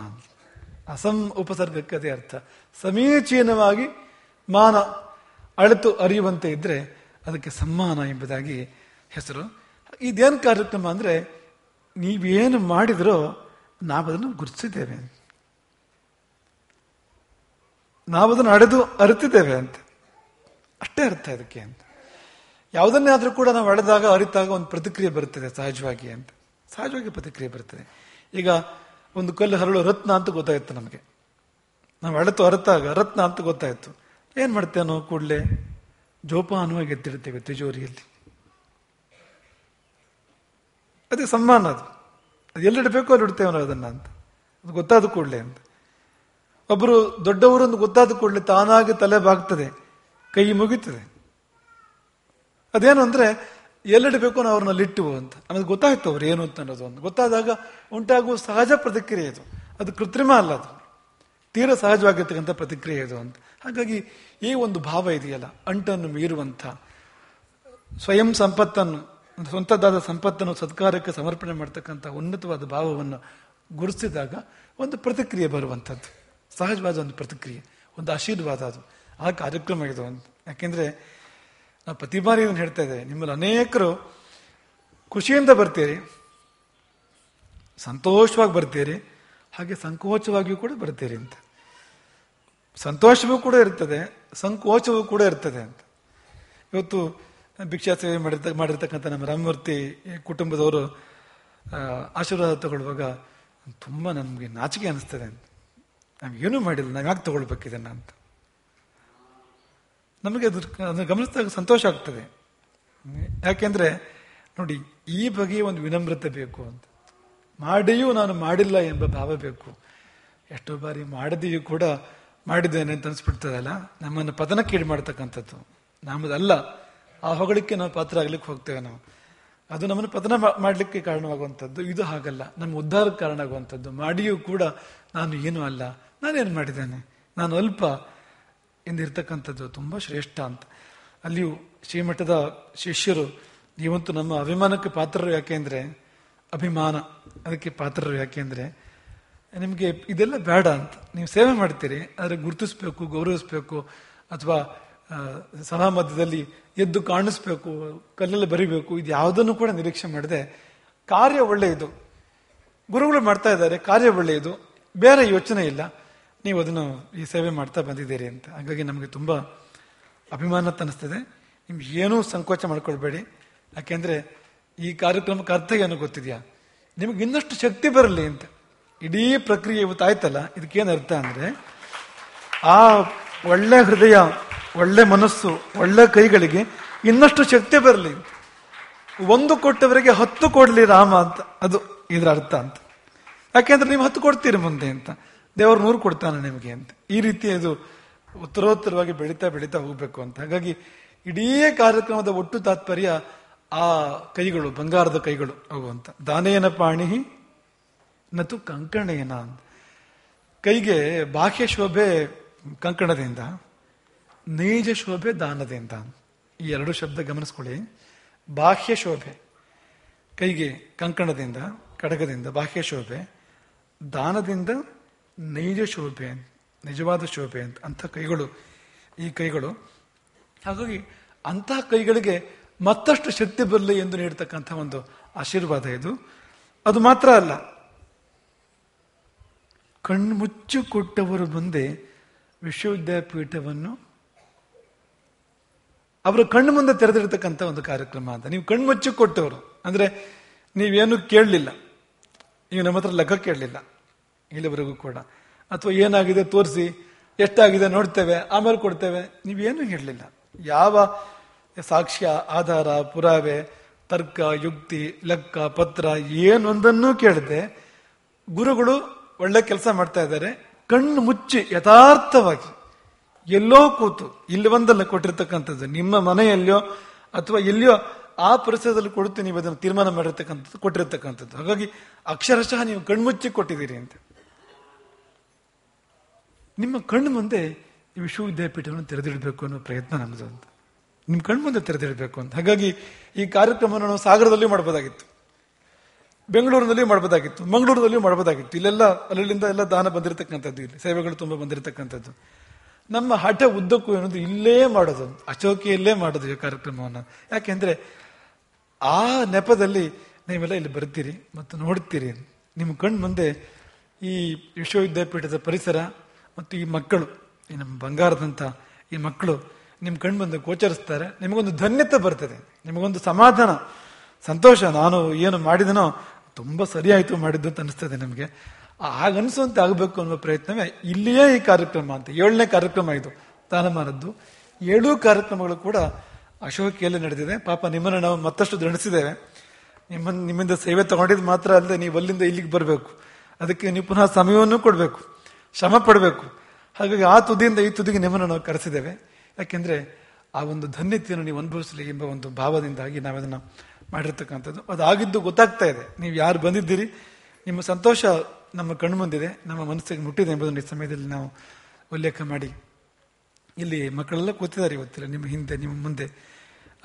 ಅಸಂ ಉಪಸರ್ಗಕ್ಕೆ ಅದೇ ಅರ್ಥ. ಸಮೀಚೀನವಾಗಿ ಮಾನ ಅಳತು ಅರಿಯುವಂತೆ ಇದ್ರೆ ಅದಕ್ಕೆ ಸಮ್ಮಾನ ಎಂಬುದಾಗಿ ಹೆಸರು. ಇದೇನು ಕಾರ್ಯಕ್ರಮ ಅಂದ್ರೆ ನೀವೇನು ಮಾಡಿದ್ರೋ ನಾವದನ್ನು ಗುರುತಿಸಿದ್ದೇವೆ ನಾವದನ್ನು ಅಡೆದು ಅರಿತಿದ್ದೇವೆ ಅಂತ. ಅಷ್ಟೇ ಅರ್ಥ ಇದಕ್ಕೆ ಅಂತ. ಯಾವುದನ್ನೇ ಆದರೂ ಕೂಡ ನಾವು ಅಳೆದಾಗ, ಅರಿತಾಗ ಒಂದು ಪ್ರತಿಕ್ರಿಯೆ ಬರುತ್ತದೆ ಸಹಜವಾಗಿ ಅಂತ. ಸಹಜವಾಗಿ ಪ್ರತಿಕ್ರಿಯೆ ಬರ್ತದೆ. ಈಗ ಒಂದು ಕಲ್ಲು ಹರಳು ರತ್ನ ಅಂತ ಗೊತ್ತಾಯ್ತು ನಮಗೆ. ನಾವು ಅಳತು ಅರತಾಗ ರತ್ನ ಅಂತ ಗೊತ್ತಾಯಿತು. ಏನು ಮಾಡ್ತೇವೆ ನಾವು ಕೂಡಲೇ? ಜೋಪಾನವಾಗಿ ಎತ್ತಿಡ್ತೇವೆ ತಿಜೋರಿಯಲ್ಲಿ. ಅದೇ ಸಮ್ಮಾನ ಅದು. ಅದು ಎಲ್ಲಿಡಬೇಕು ಅಲ್ಲಿ ಇಡ್ತೇವೆ ನಾವು ಅದನ್ನ ಅಂತ. ಅದು ಗೊತ್ತಾದ ಕೂಡಲೇ ಅಂತ. ಒಬ್ಬರು ದೊಡ್ಡವರೊಂದು ಗೊತ್ತಾದ ಕೂಡಲೇ ತಾನಾಗಿ ತಲೆ ಬಾಗ್ತದೆ. ಕೈ ಮುಗಿತದೆ. ಅದೇನು ಅಂದ್ರೆ ಎಲ್ಲಿಡಬೇಕು ನಾವು ಅವ್ರನ್ನ ಲಿಟ್ಟು ಅಂತ. ನಮಗೆ ಗೊತ್ತಾಯ್ತು ಅವ್ರು ಏನು ಅಂತ ಅನ್ನೋದು ಒಂದು. ಗೊತ್ತಾದಾಗ ಉಂಟಾಗುವ ಸಹಜ ಪ್ರತಿಕ್ರಿಯೆ ಇದು. ಅದು ಕೃತ್ರಿಮ ಅಲ್ಲ ಅದು. ತೀರ ಸಹಜವಾಗಿರ್ತಕ್ಕಂಥ ಪ್ರತಿಕ್ರಿಯೆ ಇದು ಅಂತ. ಹಾಗಾಗಿ ಈ ಒಂದು ಭಾವ ಇದೆಯಲ್ಲ, ಅಂಟನ್ನು ಮೀರುವಂಥ, ಸ್ವಯಂ ಸಂಪತ್ತನ್ನು, ಸ್ವಂತದ್ದಾದ ಸಂಪತ್ತನ್ನು ಸತ್ಕಾರಕ್ಕೆ ಸಮರ್ಪಣೆ ಮಾಡ್ತಕ್ಕಂಥ ಉನ್ನತವಾದ ಭಾವವನ್ನು ಗುರುತಿಸಿದಾಗ ಒಂದು ಪ್ರತಿಕ್ರಿಯೆ ಬರುವಂಥದ್ದು. ಸಹಜವಾದ ಒಂದು ಪ್ರತಿಕ್ರಿಯೆ, ಒಂದು ಆಶೀರ್ವಾದ ಅದು. ಆ ಕಾರ್ಯಕ್ರಮ ಇದು ಅಂತ. ಯಾಕೆಂದ್ರೆ ನಾವು ಪ್ರತಿ ಬಾರಿ ಇದನ್ನು ಹೇಳ್ತಾ ಇದ್ದೇವೆ ನಿಮ್ಮಲ್ಲಿ ಅನೇಕರು ಖುಷಿಯಿಂದ ಬರ್ತೀರಿ, ಸಂತೋಷವಾಗಿ ಬರ್ತೀರಿ, ಹಾಗೆ ಸಂಕೋಚವಾಗಿಯೂ ಕೂಡ ಬರ್ತೀರಿ ಅಂತ. ಸಂತೋಷವೂ ಕೂಡ ಇರ್ತದೆ, ಸಂಕೋಚವೂ ಕೂಡ ಇರ್ತದೆ ಅಂತ. ಇವತ್ತು ಭಿಕ್ಷಾ ಸೇವೆ ಮಾಡಿರ್ತ, ಮಾಡಿರ್ತಕ್ಕಂಥ ನಮ್ಮ ರಾಮಮೂರ್ತಿ ಕುಟುಂಬದವರು ಆಶೀರ್ವಾದ ತಗೊಳ್ಳುವಾಗ ತುಂಬ ನಮಗೆ ನಾಚಿಕೆ ಅನಿಸ್ತದೆ ಅಂತ. ನಾವೇನೂ ಮಾಡಿಲ್ಲ, ನಾವು ಯಾಕೆ ತಗೊಳ್ಬೇಕಿದನ್ನ ಅಂತ. ನಮಗೆ ಅದು ಅದನ್ನು ಗಮನಿಸಿದಾಗ ಸಂತೋಷ ಆಗ್ತದೆ. ಯಾಕೆಂದ್ರೆ, ನೋಡಿ, ಈ ಬಗೆಯ ಒಂದು ವಿನಮ್ರತೆ ಬೇಕು ಅಂತ. ಮಾಡಿಯೂ ನಾನು ಮಾಡಿಲ್ಲ ಎಂಬ ಭಾವ ಬೇಕು. ಎಷ್ಟೋ ಬಾರಿ ಮಾಡದೆಯೂ ಕೂಡ ಮಾಡಿದ್ದೇನೆ ಅಂತ ಅನಿಸ್ಬಿಡ್ತದಲ್ಲ? ನಮ್ಮನ್ನು ಪತನಕ್ಕೀಡು ಮಾಡ್ತಕ್ಕಂಥದ್ದು. ನಮ್ಮದಲ್ಲ. ಆ ಹೊಗಳಿಕೆ ನಾವು ಪಾತ್ರ ಆಗ್ಲಿಕ್ಕೆ ಹೋಗ್ತೇವೆ ನಾವು. ಅದು ನಮ್ಮನ್ನು ಪತನ ಮಾಡಲಿಕ್ಕೆ ಕಾರಣವಾಗುವಂಥದ್ದು. ಇದು ಹಾಗಲ್ಲ. ನಮ್ಮ ಉದ್ಧಾರಕ್ಕೆ ಕಾರಣ ಆಗುವಂಥದ್ದು ಮಾಡಿಯೂ ಕೂಡ ನಾನು ಏನೂ ಅಲ್ಲ. ನಾನೇನು ಮಾಡಿದ್ದೇನೆ? ನಾನು ಅಲ್ಪ. ಎಂದಿರ್ತಕ್ಕಂಥದ್ದು ತುಂಬ ಶ್ರೇಷ್ಠ ಅಂತ. ಅಲ್ಲಿಯೂ ಶ್ರೀಮಠದ ಶಿಷ್ಯರು, ನೀವಂತೂ ನಮ್ಮ ಅಭಿಮಾನಕ್ಕೆ ಪಾತ್ರರು ಯಾಕೆಂದ್ರೆ ಅಭಿಮಾನ, ಅದಕ್ಕೆ ಪಾತ್ರರು ಯಾಕೆಂದ್ರೆ ನಿಮಗೆ ಇದೆಲ್ಲ ಬೇಡ ಅಂತ. ನೀವು ಸೇವೆ ಮಾಡ್ತೀರಿ, ಆದರೆ ಗುರುತಿಸ್ಬೇಕು, ಗೌರವಿಸ್ಬೇಕು, ಅಥವಾ ಸಭಾ ಮಧ್ಯದಲ್ಲಿ ಎದ್ದು ಕಾಣಿಸ್ಬೇಕು, ಕಲ್ಲಲ್ಲಿ ಬರಿಬೇಕು, ಇದು ಯಾವುದನ್ನು ಕೂಡ ನಿರೀಕ್ಷೆ ಮಾಡದೆ, ಕಾರ್ಯ ಒಳ್ಳೆಯದು. ಗುರುಗಳು ಮಾಡ್ತಾ ಇದ್ದಾರೆ, ಕಾರ್ಯ ಒಳ್ಳೆಯದು. ಬೇರೆ ಯೋಚನೆ ಇಲ್ಲ. ನೀವು ಅದನ್ನು ಈ ಸೇವೆ ಮಾಡ್ತಾ ಬಂದಿದ್ದೀರಿ ಅಂತ. ಹಾಗಾಗಿ ನಮಗೆ ತುಂಬ ಅಭಿಮಾನ ತನಿಸ್ತದೆ ನಿಮ್ಗೆ ಏನೂ ಸಂಕೋಚ ಮಾಡ್ಕೊಳ್ಬೇಡಿ. ಯಾಕೆಂದರೆ ಈ ಕಾರ್ಯಕ್ರಮಕ್ಕೆ ಅರ್ಥ ಏನು ಗೊತ್ತಿದೆಯಾ? ನಿಮಗೆ ಇನ್ನಷ್ಟು ಶಕ್ತಿ ಬರಲಿ ಅಂತ. ಇಡೀ ಪ್ರಕ್ರಿಯೆ ಇವತ್ತು ಆಯ್ತಲ್ಲ? ಇದಕ್ಕೇನು ಅರ್ಥ ಅಂದರೆ, ಆ ಒಳ್ಳೆ ಹೃದಯ, ಒಳ್ಳೆ ಮನಸ್ಸು, ಒಳ್ಳೆ ಕೈಗಳಿಗೆ ಇನ್ನಷ್ಟು ಶಕ್ತಿ ಬರಲಿ. ಒಂದು ಕೊಟ್ಟವರಿಗೆ ಹತ್ತು ಕೊಡಲಿ ರಾಮ ಅಂತ. ಅದು ಇದರ ಅರ್ಥ ಅಂತ. ಯಾಕೆಂದ್ರೆ ನೀವು ಹತ್ತು ಕೊಡ್ತೀರಿ ಮುಂದೆ ಅಂತ. ದೇವರು ನೂರು ಕೊಡ್ತಾನೆ ನಿಮಗೆ ಅಂತ. ಈ ರೀತಿ ಅದು ಉತ್ತರೋತ್ತರವಾಗಿ ಬೆಳೀತಾ ಬೆಳೀತಾ ಹೋಗ್ಬೇಕು ಅಂತ. ಹಾಗಾಗಿ ಇಡೀ ಕಾರ್ಯಕ್ರಮದ ಒಟ್ಟು ತಾತ್ಪರ್ಯ ಆ ಕೈಗಳು, ಬಂಗಾರದ ಕೈಗಳು ಅವು ಅಂತ ದಾನೇನ ಪಾಣಿ ನತು ಕಂಕಣೇನ ಕೈಗೆ ಬಾಹ್ಯ ಶೋಭೆ ಕಂಕಣದಿಂದ, ನೈಜ ಶೋಭೆ ದಾನದಿಂದ ಈ ಎರಡು ಶಬ್ದ ಗಮನಿಸ್ಕೊಳ್ಳಿ. ಬಾಹ್ಯ ಶೋಭೆ, ಕೈಗೆ ಕಂಕಣದಿಂದ, ಕಡಗದಿಂದ ಬಾಹ್ಯ ಶೋಭೆ, ದಾನದಿಂದ ನೈಜ ಶೋಭೆ ನಿಜವಾದ ಶೋಭೆ ಅಂತ, ಅಂಥ ಕೈಗಳು, ಈ ಕೈಗಳು. ಹಾಗಾಗಿ ಅಂತಹ ಕೈಗಳಿಗೆ ಮತ್ತಷ್ಟು ಶಕ್ತಿ ಬರಲಿ ಎಂದು ನೀಡತಕ್ಕಂಥ ಒಂದು ಆಶೀರ್ವಾದ ಇದು. ಅದು ಮಾತ್ರ ಅಲ್ಲ, ಕಣ್ಮುಚ್ಚು ಕೊಟ್ಟವರು ಮುಂದೆ ವಿಶ್ವವಿದ್ಯಾಪೀಠವನ್ನು, ಅವರು ಕಣ್ಣು ಮುಂದೆ ತೆರೆದಿರ್ತಕ್ಕಂಥ ಒಂದು ಕಾರ್ಯಕ್ರಮ ಅಂತ. ನೀವು ಕಣ್ಮುಚ್ಚು ಕೊಟ್ಟವರು, ಅಂದರೆ ನೀವೇನು ಕೇಳಲಿಲ್ಲ, ನೀವು ನಮ್ಮ ಹತ್ರ ಲೆಕ್ಕ ಕೇಳಲಿಲ್ಲ. ಇಲ್ಲಿವರೆಗೂ ಕೂಡ. ಅಥವಾ ಏನಾಗಿದೆ ತೋರಿಸಿ, ಎಷ್ಟಾಗಿದೆ ನೋಡ್ತೇವೆ, ಆಮೇಲೆ ಕೊಡ್ತೇವೆ, ನೀವೇನು ಹೇಳಲಿಲ್ಲ. ಯಾವ ಸಾಕ್ಷ್ಯ, ಆಧಾರ, ಪುರಾವೆ, ತರ್ಕ, ಯುಕ್ತಿ, ಲೆಕ್ಕ, ಪತ್ರ, ಏನೊಂದನ್ನೂ ಕೇಳದೆ ಗುರುಗಳು ಒಳ್ಳೆ ಕೆಲಸ ಮಾಡ್ತಾ ಇದ್ದಾರೆ. ಕಣ್ಣು ಮುಚ್ಚಿ ಯಥಾರ್ಥವಾಗಿ ಎಲ್ಲೋ ಕೂತು, ಇಲ್ಲಿ ಒಂದಲ್ಲ ಕೊಟ್ಟಿರ್ತಕ್ಕಂಥದ್ದು, ನಿಮ್ಮ ಮನೆಯಲ್ಲಿಯೋ ಅಥವಾ ಎಲ್ಲಿಯೋ ಆ ಪರಿಸರದಲ್ಲಿ ಕೊಡುತ್ತೆ ನೀವು ಅದನ್ನು ತೀರ್ಮಾನ ಮಾಡಿರ್ತಕ್ಕಂಥದ್ದು, ಕೊಟ್ಟಿರ್ತಕ್ಕಂಥದ್ದು. ಹಾಗಾಗಿ ಅಕ್ಷರಶಃ ನೀವು ಕಣ್ಮುಚ್ಚಿ ಕೊಟ್ಟಿದ್ದೀರಿ ಅಂತ. ನಿಮ್ಮ ಕಣ್ಣು ಮುಂದೆ ಈ ವಿಶ್ವವಿದ್ಯಾಪೀಠವನ್ನು ತೆರೆದಿಡಬೇಕು ಅನ್ನೋ ಪ್ರಯತ್ನ ನಮ್ಮದು ಅಂತ. ನಿಮ್ಮ ಕಣ್ಣು ಮುಂದೆ ತೆರೆದಿಡಬೇಕು ಅಂತ. ಹಾಗಾಗಿ ಈ ಕಾರ್ಯಕ್ರಮವನ್ನು ನಾವು ಸಾಗರದಲ್ಲಿ ಮಾಡ್ಬೋದಾಗಿತ್ತು. ಬೆಂಗಳೂರಿನಲ್ಲಿ ಮಾಡ್ಬೋದಾಗಿತ್ತು. ಮಂಗಳೂರಿನಲ್ಲಿ ಮಾಡ್ಬೋದಾಗಿತ್ತು. ಇಲ್ಲೆಲ್ಲ, ಅಲ್ಲಿಂದ ಎಲ್ಲ ದಾನ ಬಂದಿರತಕ್ಕಂಥದ್ದು ಇಲ್ಲಿ. ಸೇವೆಗಳು ತುಂಬ ಬಂದಿರತಕ್ಕಂಥದ್ದು. ನಮ್ಮ ಹಠ ಉದ್ದಕ್ಕೂ ಏನಂದ್ರೆ ಇಲ್ಲೇ ಮಾಡೋದು. ಅಶೋಕಿಯಲ್ಲೇ ಮಾಡೋದು ಈ ಕಾರ್ಯಕ್ರಮವನ್ನು. ಯಾಕೆಂದ್ರೆ ಆ ನೆಪದಲ್ಲಿ ನೀವೆಲ್ಲ ಇಲ್ಲಿ ಬರ್ತೀರಿ ಮತ್ತು ನೋಡ್ತೀರಿ. ನಿಮ್ಮ ಕಣ್ಣು ಮುಂದೆ ಈ ವಿಶ್ವವಿದ್ಯಾಪೀಠದ ಪರಿಸರ ಮತ್ತು ಈ ಮಕ್ಕಳು, ಈ ನಮ್ಮ ಬಂಗಾರದಂಥ ಈ ಮಕ್ಕಳು ನಿಮ್ಮ ಕಣ್ಣು ಮುಂದೆ ಗೋಚರಿಸ್ತಾರೆ. ನಿಮಗೊಂದು ಧನ್ಯತೆ ಬರ್ತದೆ. ನಿಮಗೊಂದು ಸಮಾಧಾನ, ಸಂತೋಷ. ನಾನು ಏನು ಮಾಡಿದನೋ ತುಂಬ ಸರಿಯಾಯಿತು ಮಾಡಿದ್ದು ಅಂತ ಅನಿಸ್ತದೆ ನಮಗೆ. ಅನಿಸುವಂತೆ ಆಗಬೇಕು ಅನ್ನುವ ಪ್ರಯತ್ನವೇ ಇಲ್ಲಿಯೇ ಈ ಕಾರ್ಯಕ್ರಮ ಅಂತ. ಏಳನೇ ಕಾರ್ಯಕ್ರಮ ಇದು, ತಾನಮಾನದ್ದು. ಏಳು ಕಾರ್ಯಕ್ರಮಗಳು ಕೂಡ ಅಶೋಕಿಯಲ್ಲಿ ನಡೆದಿದೆ. ಪಾಪ ನಿಮ್ಮನ್ನು ನಾವು ಮತ್ತಷ್ಟು ದೃಢಿಸಿದ್ದೇವೆ ನಿಮ್ಮ, ನಿಮ್ಮಿಂದ ಸೇವೆ ತಗೊಂಡಿದ್ದು ಮಾತ್ರ ಅಲ್ಲದೆ ನೀವು ಅಲ್ಲಿಂದ ಇಲ್ಲಿಗೆ ಬರಬೇಕು. ಅದಕ್ಕೆ ನೀವು ಪುನಃ ಸಮಯವನ್ನು ಕೊಡಬೇಕು. ಶ್ರಮ ಪಡಬೇಕು. ಹಾಗಾಗಿ ಆ ತುದಿಯಿಂದ ಈ ತುದಿಗೆ ನಿಮ್ಮನ್ನು ನಾವು ಕರೆಸಿದ್ದೇವೆ. ಯಾಕೆಂದ್ರೆ ಆ ಒಂದು ಧನ್ಯತೆಯನ್ನು ನೀವು ಅನುಭವಿಸಲಿ ಎಂಬ ಒಂದು ಭಾವದಿಂದಾಗಿ ನಾವದನ್ನು ಮಾಡಿರ್ತಕ್ಕಂಥದ್ದು. ಅದಾಗಿದ್ದು ಗೊತ್ತಾಗ್ತಾ ಇದೆ. ನೀವು ಯಾರು ಬಂದಿದ್ದೀರಿ? ನಿಮ್ಮ ಸಂತೋಷ ನಮ್ಮ ಕಣ್ಣು ಮುಂದಿದೆ. ನಮ್ಮ ಮನಸ್ಸಿಗೆ ಮುಟ್ಟಿದೆ ಎಂಬುದನ್ನು ಈ ಸಮಯದಲ್ಲಿ ನಾವು ಉಲ್ಲೇಖ ಮಾಡಿ. ಇಲ್ಲಿ ಮಕ್ಕಳೆಲ್ಲ ಕೂತಿದ್ದಾರೆ ಇವತ್ತಿಲ್ಲ. ನಿಮ್ಮ ಹಿಂದೆ, ನಿಮ್ಮ ಮುಂದೆ.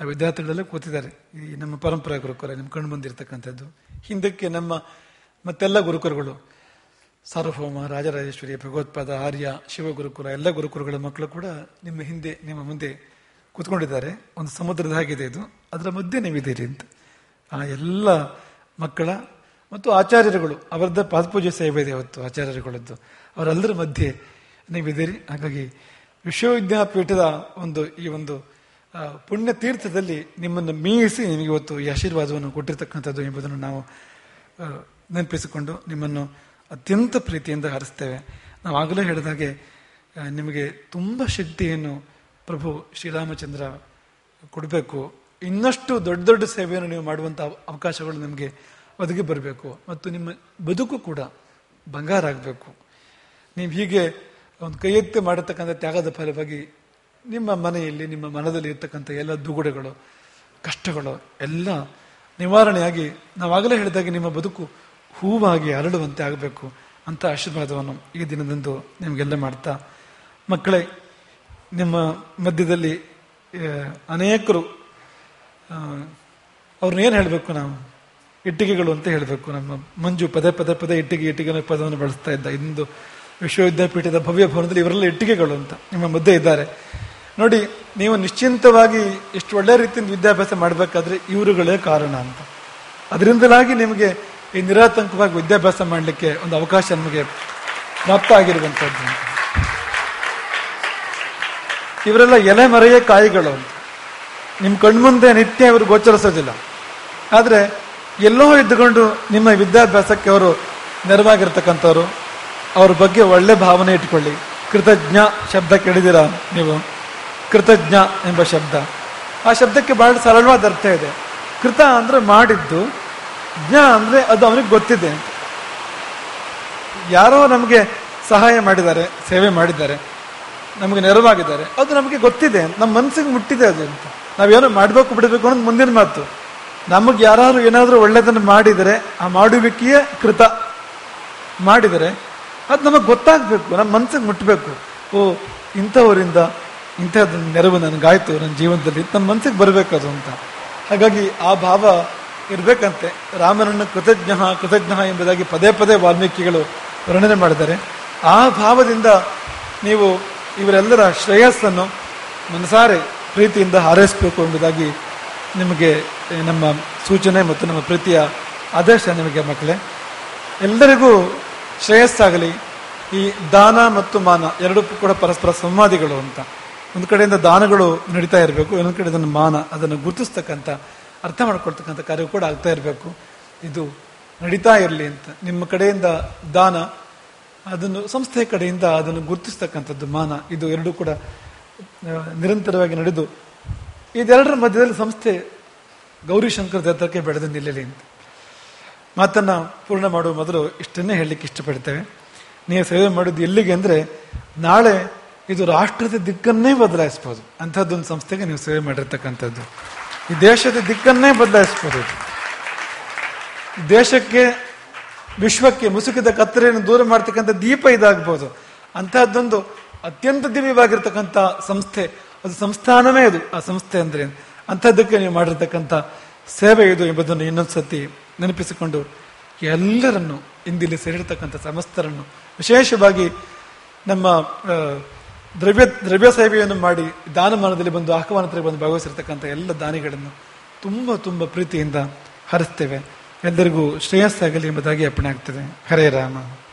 ಆ ವಿದ್ಯಾರ್ಥಿಗಳೆಲ್ಲ ಕೂತಿದ್ದಾರೆ. ಈ ನಮ್ಮ ಪರಂಪರಾ ಗುರುಕುಲ, ನಿಮ್ಮ ಕಣ್ಣು ಮುಂದಿರ್ತಕ್ಕಂಥದ್ದು. ಹಿಂದಕ್ಕೆ ನಮ್ಮ ಮತ್ತೆಲ್ಲ ಗುರುಕುಲಗಳು. ಸಾರ್ವಭೌಮ ರಾಜರಾಜೇಶ್ವರಿ ಭಗವತ್ಪಾದ ಆರ್ಯ ಶಿವಗುರುಕುಲ ಎಲ್ಲ ಗುರುಕುಲಗಳ ಮಕ್ಕಳು ಕೂಡ ನಿಮ್ಮ ಹಿಂದೆ, ನಿಮ್ಮ ಮುಂದೆ ಕೂತ್ಕೊಂಡಿದ್ದಾರೆ. ಒಂದು ಸಮುದ್ರದ ಹಾಗಿದೆ ಇದು. ಅದರ ಮಧ್ಯೆ ನೀವಿದ್ದೀರಿ ಅಂತ. ಆ ಎಲ್ಲ ಮಕ್ಕಳ ಮತ್ತು ಆಚಾರ್ಯರುಗಳು, ಅವರದ್ದ ಪಾದಪೂಜೆ ಸೇವೆ ಇದೆ ಅವತ್ತು, ಆಚಾರ್ಯರುಗಳದ್ದು. ಅವರೆಲ್ಲರ ಮಧ್ಯೆ ನೀವಿದ್ದೀರಿ. ಹಾಗಾಗಿ ವಿಶ್ವವಿದ್ಯಾಪೀಠದ ಒಂದು, ಈ ಒಂದು ಪುಣ್ಯ ತೀರ್ಥದಲ್ಲಿ ನಿಮ್ಮನ್ನು ಮೀಸಿ ನಿಮಗೆ ಇವತ್ತು ಈ ಆಶೀರ್ವಾದವನ್ನು ಕೊಟ್ಟಿರ್ತಕ್ಕಂಥದ್ದು ಎಂಬುದನ್ನು ನಾವು ನೆನಪಿಸಿಕೊಂಡು ನಿಮ್ಮನ್ನು ಅತ್ಯಂತ ಪ್ರೀತಿಯಿಂದ ಹರಿಸ್ತೇವೆ. ಆಗಲೇ ಹೇಳಿದಾಗೆ ನಿಮಗೆ ತುಂಬ ಶಕ್ತಿಯನ್ನು ಪ್ರಭು ಶ್ರೀರಾಮಚಂದ್ರ ಕೊಡಬೇಕು. ಇನ್ನಷ್ಟು ದೊಡ್ಡ ದೊಡ್ಡ ಸೇವೆಯನ್ನು ನೀವು ಮಾಡುವಂಥ ಅವಕಾಶಗಳು ನಿಮಗೆ ಒದಗಿ ಬರಬೇಕು. ಮತ್ತು ನಿಮ್ಮ ಬದುಕು ಕೂಡ ಬಂಗಾರ ಆಗಬೇಕು. ನೀವು ಹೀಗೆ ಒಂದು ಕೈ ಎತ್ತಿ ಮಾಡತಕ್ಕಂಥ ತ್ಯಾಗದ ಫಲವಾಗಿ ನಿಮ್ಮ ಮನೆಯಲ್ಲಿ, ನಿಮ್ಮ ಮನದಲ್ಲಿ ಇರ್ತಕ್ಕಂಥ ಎಲ್ಲ ದುಗುಡಗಳು, ಕಷ್ಟಗಳು ಎಲ್ಲ ನಿವಾರಣೆಯಾಗಿ ನಾವಾಗಲೇ ಹೇಳಿದಾಗೆ ನಿಮ್ಮ ಬದುಕು ಹೂವಾಗಿ ಅರಳುವಂತೆ ಆಗಬೇಕು ಅಂತ ಆಶೀರ್ವಾದವನ್ನು ಈ ದಿನದಂದು ನಿಮಗೆಲ್ಲ ಮಾಡ್ತಾ. ಮಕ್ಕಳೇ, ನಿಮ್ಮ ಮಧ್ಯದಲ್ಲಿ ಅನೇಕರು ಅವ್ರನ್ನ ಏನು ಹೇಳಬೇಕು ನಾವು? ಇಟ್ಟಿಗೆಗಳು ಅಂತ ಹೇಳಬೇಕು. ನಮ್ಮ ಮಂಜು ಪದೇ ಪದೇ ಪದೇ ಇಟ್ಟಿಗೆ ಇಟ್ಟಿಗೆ ಪದವನ್ನು ಬಳಸ್ತಾ ಇದ್ದ. ಇಂದು ವಿಶ್ವವಿದ್ಯಾಪೀಠದ ಭವ್ಯ ಭವನದಲ್ಲಿ ಇವರೆಲ್ಲ ಇಟ್ಟಿಗೆಗಳು ಅಂತ ನಿಮ್ಮ ಮಧ್ಯೆ ಇದ್ದಾರೆ. ನೋಡಿ, ನೀವು ನಿಶ್ಚಿಂತವಾಗಿ ಇಷ್ಟು ಒಳ್ಳೆ ರೀತಿಯಿಂದ ವಿದ್ಯಾಭ್ಯಾಸ ಮಾಡಬೇಕಾದ್ರೆ ಇವರುಗಳೇ ಕಾರಣ ಅಂತ. ಅದರಿಂದಲಾಗಿ ನಿಮಗೆ ಈ ನಿರಾತಂಕವಾಗಿ ವಿದ್ಯಾಭ್ಯಾಸ ಮಾಡಲಿಕ್ಕೆ ಒಂದು ಅವಕಾಶ ನಮಗೆ ಪ್ರಾಪ್ತ ಆಗಿರುವಂಥದ್ದು. ಇವರೆಲ್ಲ ಎಲೆ ಮರೆಯೇ ಕಾಯಿಗಳು. ನಿಮ್ಮ ಕಣ್ಮುಂದೆ ನಿತ್ಯ ಇವರು ಗೋಚರಿಸೋದಿಲ್ಲ. ಆದರೆ ಎಲ್ಲೋ ಇದ್ದುಕೊಂಡು ನಿಮ್ಮ ವಿದ್ಯಾಭ್ಯಾಸಕ್ಕೆ ಅವರು ನೆರವಾಗಿರ್ತಕ್ಕಂಥವ್ರು. ಅವ್ರ ಬಗ್ಗೆ ಒಳ್ಳೆ ಭಾವನೆ ಇಟ್ಕೊಳ್ಳಿ. ಕೃತಜ್ಞ ಶಬ್ದ ಕೇಳಿದಿರ ನೀವು? ಕೃತಜ್ಞ ಎಂಬ ಶಬ್ದ. ಆ ಶಬ್ದಕ್ಕೆ ಬಹಳ ಸರಳವಾದ ಅರ್ಥ ಇದೆ. ಕೃತ ಅಂದ್ರೆ ಮಾಡಿದ್ದು ಜ್ಞ ಅಂದ್ರೆ ಅದು ಅವನಿಗೆ ಗೊತ್ತಿದೆ. ಯಾರೋ ನಮಗೆ ಸಹಾಯ ಮಾಡಿದ್ದಾರೆ, ಸೇವೆ ಮಾಡಿದ್ದಾರೆ, ನಮಗೆ ನೆರವಾಗಿದ್ದಾರೆ, ಅದು ನಮಗೆ ಗೊತ್ತಿದೆ. ನಮ್ಮ ಮನಸ್ಸಿಗೆ ಮುಟ್ಟಿದೆ ಅದು ಅಂತ. ನಾವೇನೋ ಮಾಡಬೇಕು ಬಿಡಬೇಕು ಅನ್ನೋದು ಮುಂದಿನ ಮಾತು. ನಮಗೆ ಯಾರಾದರೂ ಏನಾದರೂ ಒಳ್ಳೆಯದನ್ನು ಮಾಡಿದರೆ, ಆ ಮಾಡುವಿಕೆಯೇ ಕೃತ. ಮಾಡಿದರೆ ಅದು ನಮಗೆ ಗೊತ್ತಾಗಬೇಕು ನಮ್ಮ ಮನಸ್ಸಿಗೆ ಮುಟ್ಟಬೇಕು ಓ, ಇಂಥವರಿಂದ ಇಂಥದ್ದು ನೆರವು ನನಗಾಯ್ತು ನನ್ನ ಜೀವನದಲ್ಲಿ ನಮ್ಮ ಮನಸ್ಸಿಗೆ ಬರಬೇಕು ಅದು ಅಂತ. ಹಾಗಾಗಿ ಆ ಭಾವ ಇರಬೇಕಂತೆ. ರಾಮನನ್ನು ಕೃತಜ್ಞ ಕೃತಜ್ಞ ಎಂಬುದಾಗಿ ಪದೇ ಪದೇ ವಾಲ್ಮೀಕಿಗಳು ವರ್ಣನೆ ಮಾಡಿದ್ದಾರೆ. ಆ ಭಾವದಿಂದ ನೀವು ಇವರೆಲ್ಲರ ಶ್ರೇಯಸ್ಸನ್ನು ಮನಸಾರೆ ಪ್ರೀತಿಯಿಂದ ಹಾರೈಸಬೇಕು ಎಂಬುದಾಗಿ ನಿಮಗೆ ನಮ್ಮ ಸೂಚನೆ ಮತ್ತು ನಮ್ಮ ಪ್ರೀತಿಯ ಆದೇಶ ನಿಮಗೆ ಮಕ್ಕಳೇ. ಎಲ್ಲರಿಗೂ ಶ್ರೇಯಸ್ಸಾಗಲಿ. ಈ ದಾನ ಮತ್ತು ಮಾನ ಎರಡೂ ಕೂಡ ಪರಸ್ಪರ ಸಂವಾದಿಗಳು ಅಂತ. ಒಂದು ಕಡೆಯಿಂದ ದಾನಗಳು ನಡೀತಾ ಇರಬೇಕು, ಇನ್ನೊಂದು ಕಡೆ ಅದನ್ನು ಮಾನ ಅದನ್ನು ಗುರುತಿಸ್ತಕ್ಕಂಥ ಅರ್ಥ ಮಾಡ್ಕೊಳ್ತಕ್ಕಂಥ ಕಾರ್ಯ ಕೂಡ ಆಗ್ತಾ ಇರಬೇಕು. ಇದು ನಡೀತಾ ಇರಲಿ ಅಂತ. ನಿಮ್ಮ ಕಡೆಯಿಂದ ದಾನ, ಅದನ್ನು ಸಂಸ್ಥೆಯ ಕಡೆಯಿಂದ ಅದನ್ನು ಗುರುತಿಸ್ತಕ್ಕಂಥದ್ದು ಮಾನ. ಇದು ಎರಡೂ ಕೂಡ ನಿರಂತರವಾಗಿ ನಡೆದು, ಇದೆರಡರ ಮಧ್ಯದಲ್ಲಿ ಸಂಸ್ಥೆ ಗೌರಿಶಂಕರ್ ದತ್ತಕ್ಕೆ ಬೆಳೆದು ನಿಲ್ಲಲಿ ಅಂತ. ಮಾತನ್ನ ಪೂರ್ಣ ಮಾಡುವ ಮೊದಲು ಇಷ್ಟನ್ನೇ ಹೇಳಲಿಕ್ಕೆ ಇಷ್ಟಪಡ್ತೇವೆ. ನೀವು ಸೇವೆ ಮಾಡೋದು ಎಲ್ಲಿಗೆ ಅಂದ್ರೆ, ನಾಳೆ ಇದು ರಾಷ್ಟ್ರದ ದಿಕ್ಕನ್ನೇ ಬದಲಾಯಿಸ್ಬೋದು. ಅಂಥದ್ದೊಂದು ಸಂಸ್ಥೆಗೆ ನೀವು ಸೇವೆ ಮಾಡಿರ್ತಕ್ಕಂಥದ್ದು. ಈ ದೇಶದ ದಿಕ್ಕನ್ನೇ ಬದಲಾಯಿಸ್ಬೋದು ದೇಶಕ್ಕೆ, ವಿಶ್ವಕ್ಕೆ ಮುಸುಕಿದ ಕತ್ತಲೆಯನ್ನು ದೂರ ಮಾಡ್ತಕ್ಕಂಥ ದೀಪ ಇದಾಗ್ಬೋದು. ಅಂತಹದ್ದೊಂದು ಅತ್ಯಂತ ದಿವ್ಯವಾಗಿರ್ತಕ್ಕಂಥ ಸಂಸ್ಥೆ. ಅದು ಸಂಸ್ಥಾನವೇ ಅದು, ಆ ಸಂಸ್ಥೆ ಅಂದ್ರೆ. ಅಂಥದ್ದಕ್ಕೆ ನೀವು ಮಾಡಿರ್ತಕ್ಕಂಥ ಸೇವೆ ಇದು ಎಂಬುದನ್ನು ಇನ್ನೊಂದ್ಸತಿ ನೆನಪಿಸಿಕೊಂಡು ಎಲ್ಲರನ್ನು ಇಂದಿಲ್ಲಿ ಸೇರಿರ್ತಕ್ಕಂಥ ಸಮಸ್ತರನ್ನು ವಿಶೇಷವಾಗಿ ನಮ್ಮ ದ್ರವ್ಯ ದ್ರವ್ಯ ಸೇವೆಯನ್ನು ಮಾಡಿ ದಾನಮಾನದಲ್ಲಿ ಬಂದು ಆಹ್ವಾನದಲ್ಲಿ ಬಂದು ಭಾಗವಹಿಸಿರ್ತಕ್ಕಂಥ ಎಲ್ಲ ದಾನಿಗಳನ್ನು ತುಂಬ ತುಂಬ ಪ್ರೀತಿಯಿಂದ ಹರಿಸ್ತೇವೆ. ಎಲ್ಲರಿಗೂ ಶ್ರೇಯಸ್ಸಾಗಲಿ ಎಂಬುದಾಗಿ ಅಪ್ಪಣೆ ಆಗ್ತದೆ ಹರೇ ರಾಮ.